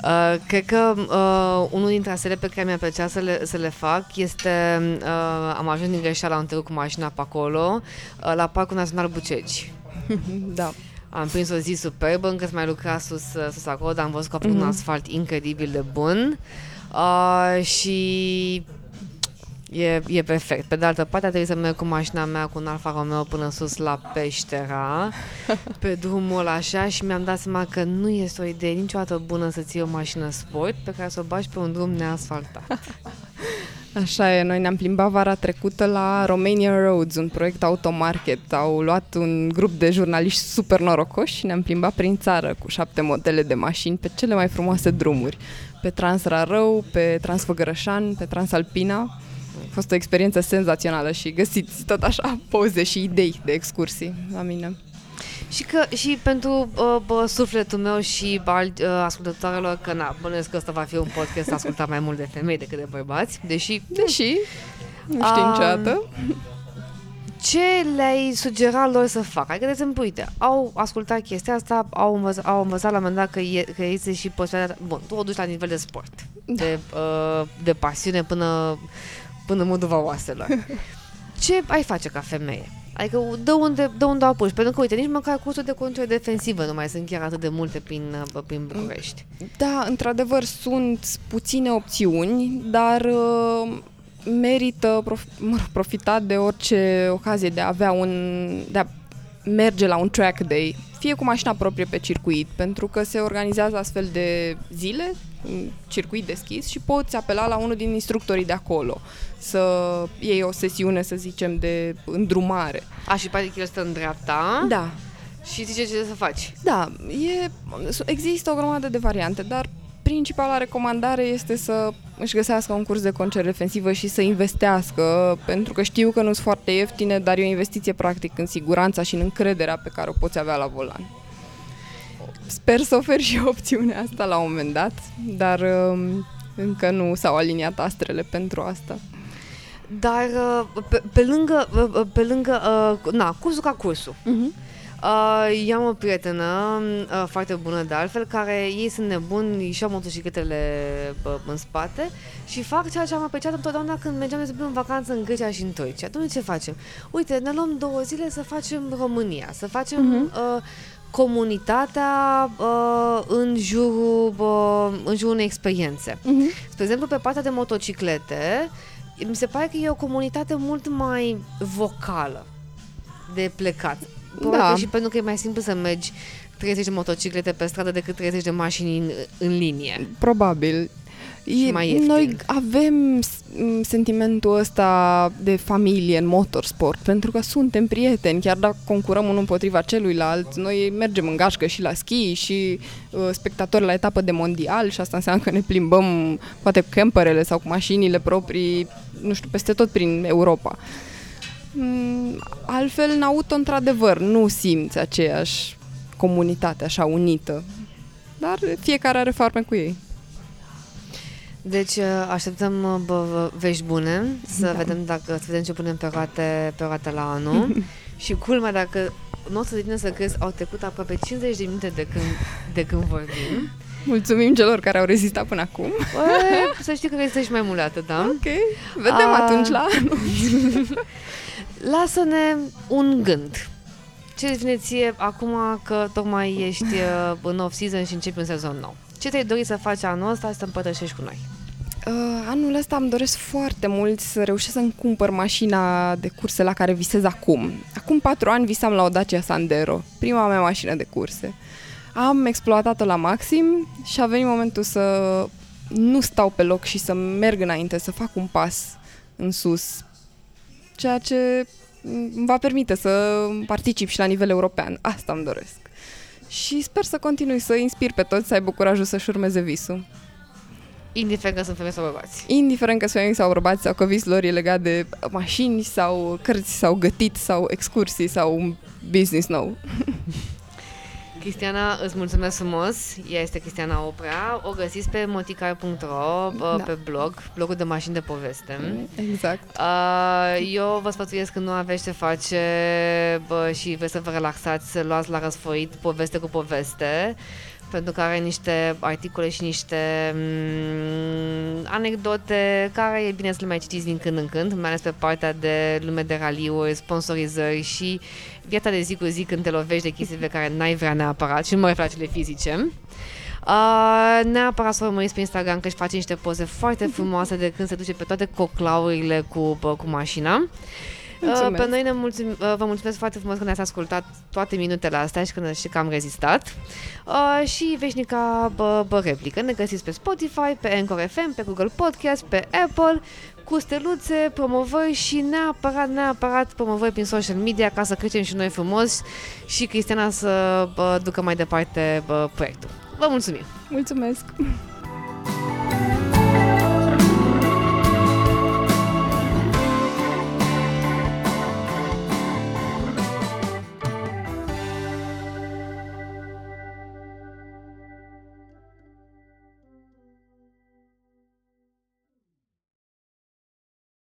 Uh, cred că uh, unul dintre asele pe care mi-a plăcea să le, să le fac este, uh, am ajuns din greșeala, am trecut cu mașina pe acolo, uh, la Parcul Național Bucegi. da. Am prins o zi superbă, încă mai lucra sus, uh, sus acolo, dar am văzut că a făcut mm-hmm. un mhm. asfalt incredibil de bun. Uh, și E, e perfect. Pe de altă parte, trebuie să merg cu mașina mea cu un Alfa Romeo până sus la Peștera, pe drumul ăla așa și mi-am dat seama că nu este o idee niciodată bună să ții o mașină sport pe care să o bagi pe un drum neasfaltat. Așa e, noi ne-am plimbat vara trecută la Romania Roads, un proiect automarket. Au luat un grup de jurnaliști super norocoși și ne-am plimbat prin țară cu șapte modele de mașini pe cele mai frumoase drumuri. Pe Transrarău, pe Transfăgărășan, pe Transalpina a fost o experiență senzațională și găsiți tot așa poze și idei de excursii la mine. Și, că, și pentru uh, bă, sufletul meu și al uh, ascultătoarelor, că na, bănuiesc că ăsta va fi un podcast ascultat mai mult de femei decât de bărbați, deși... Deși, nu știu uh, niciodată. Ce le-ai sugera lor să facă? Adică, de exemplu, uite, au ascultat chestia asta, au învățat, au învățat la un moment dat că, e, că este și posibilitatea... Bun, tu o duci la nivel de sport, da. de, uh, de pasiune până până în Moldova oaselor. Ce ai face ca femeie? Adică de unde, de unde apuci? Pentru că, uite, nici măcar cursuri de control defensivă nu mai sunt chiar atât de multe prin, prin București. Da, într-adevăr sunt puține opțiuni, dar uh, merită prof, mă rog, profita de orice ocazie de a avea un de a merge la un track day, fie cu mașina proprie pe circuit, pentru că se organizează astfel de zile, un circuit deschis și poți apela la unul din instructorii de acolo să iei o sesiune, să zicem, de îndrumare. A, și poate că el stă în dreapta Da, și zice ce să faci. da, e, există o grămadă de variante, dar principala recomandare este să își găsească un curs de concert defensivă și să investească, pentru că știu că nu sunt foarte ieftine, dar e o investiție practic în siguranța și în încrederea pe care o poți avea la volan. Sper să ofer și opțiunea asta la un moment dat, dar um, încă nu s-au aliniat astrele pentru asta. Dar uh, pe, pe lângă, uh, pe lângă uh, na, cursul ca cursul, Uh-huh. Uh, eu am o prietenă uh, foarte bună de altfel, care ei sunt nebuni, își iau motocicletele uh, în spate și fac ceea ce am apreciat întotdeauna când mergeam, de exemplu, în vacanță în Grecia și în Turcia. Atunci ce facem? Uite, ne luăm două zile să facem România, să facem Mhm. uh, comunitatea uh, în, jurul, uh, în jurul unei experiențe. Uh-huh. Spre exemplu, pe partea de motociclete, mi se pare că e o comunitate mult mai vocală de plecat. Probabil Da. că și pentru că e mai simplu să mergi 30 de motociclete pe stradă decât 30 de mașini în, în linie. Probabil. Și E, mai ieftin. noi avem s- m, sentimentul ăsta de familie în motorsport, pentru că suntem prieteni, chiar dacă concurăm unul împotriva celuilalt, noi mergem în gașcă și la schi și uh, spectatori la etapă de mondial și asta înseamnă că ne plimbăm poate cu camperele sau cu mașinile proprii, nu știu, peste tot prin Europa. Mm, Altfel, în auto, într-adevăr, nu simți aceeași comunitate așa unită, dar fiecare are farme cu ei. Deci uh, așteptăm uh, bă, bă, vești bune, să Da. vedem dacă să vedem ce punem pe roate, pe roate la anul. și culmea, dacă nu o să te să crezi, au trecut aproape 50 de minute de când, de când vorbim. Mulțumim celor care au rezistat până acum. Bă, să știi că rezistă și mai mult de atât, da? Ok, vedem A. atunci la anul. Lasă-ne un gând. Ce devine ție acum că tocmai ești uh, în off-season și începi un sezon nou? Ce te-ai dori să faci anul ăsta și să împărtășești cu noi? Uh, anul ăsta îmi doresc foarte mult să reușesc să-mi cumpăr mașina de curse la care visez acum. Acum patru ani visam la o Dacia Sandero, prima mea mașină de curse. Am exploatat-o la maxim și a venit momentul să nu stau pe loc și să merg înainte, să fac un pas în sus, ceea ce îmi va permite să particip și la nivel european. Asta îmi doresc. Și sper să continui să inspir pe toți să aibă curajul să-și urmeze visul. Indiferent că sunt femei sau bărbați. Indiferent că sunt femei sau bărbați sau că visul lor e legat de mașini sau cărți sau gătit sau excursii sau un business nou. Cristiana, îți mulțumesc frumos. Ea este Cristiana Oprea. O găsiți pe moticar.ro Da. pe blog, blogul de mașini de poveste. Exact. Uh, eu vă sfătuiesc că nu aveți ce face bă, și vreți să vă relaxați, să luați la răsfoit poveste cu poveste pentru că are niște articole și niște mm, anecdote care e bine să le mai citiți din când în când, mai ales pe partea de lume de raliuri, sponsorizări și viața de zi cu zi când te lovești de chestii pe care n-ai vrea neapărat și nu mă refer la cele fizice. Uh, neapărat să o urmăriți pe Instagram că își face niște poze foarte frumoase de când se duce pe toate coclaurile cu, bă, cu mașina. Uh, Mulțumesc. pe noi ne mulțum, uh, vă mulțumesc foarte frumos că ne-ați ascultat toate minutele astea și că, ne- și că am rezistat. Uh, și veșnica bă, bă, replică. Ne găsiți pe Spotify, pe Anchor FM, pe Google Podcast, pe Apple, cu steluțe, promovări și neapărat, neapărat promovări prin social media ca să creștem și noi frumos și Cristiana să bă, ducă mai departe bă, proiectul. Vă mulțumim! Mulțumesc!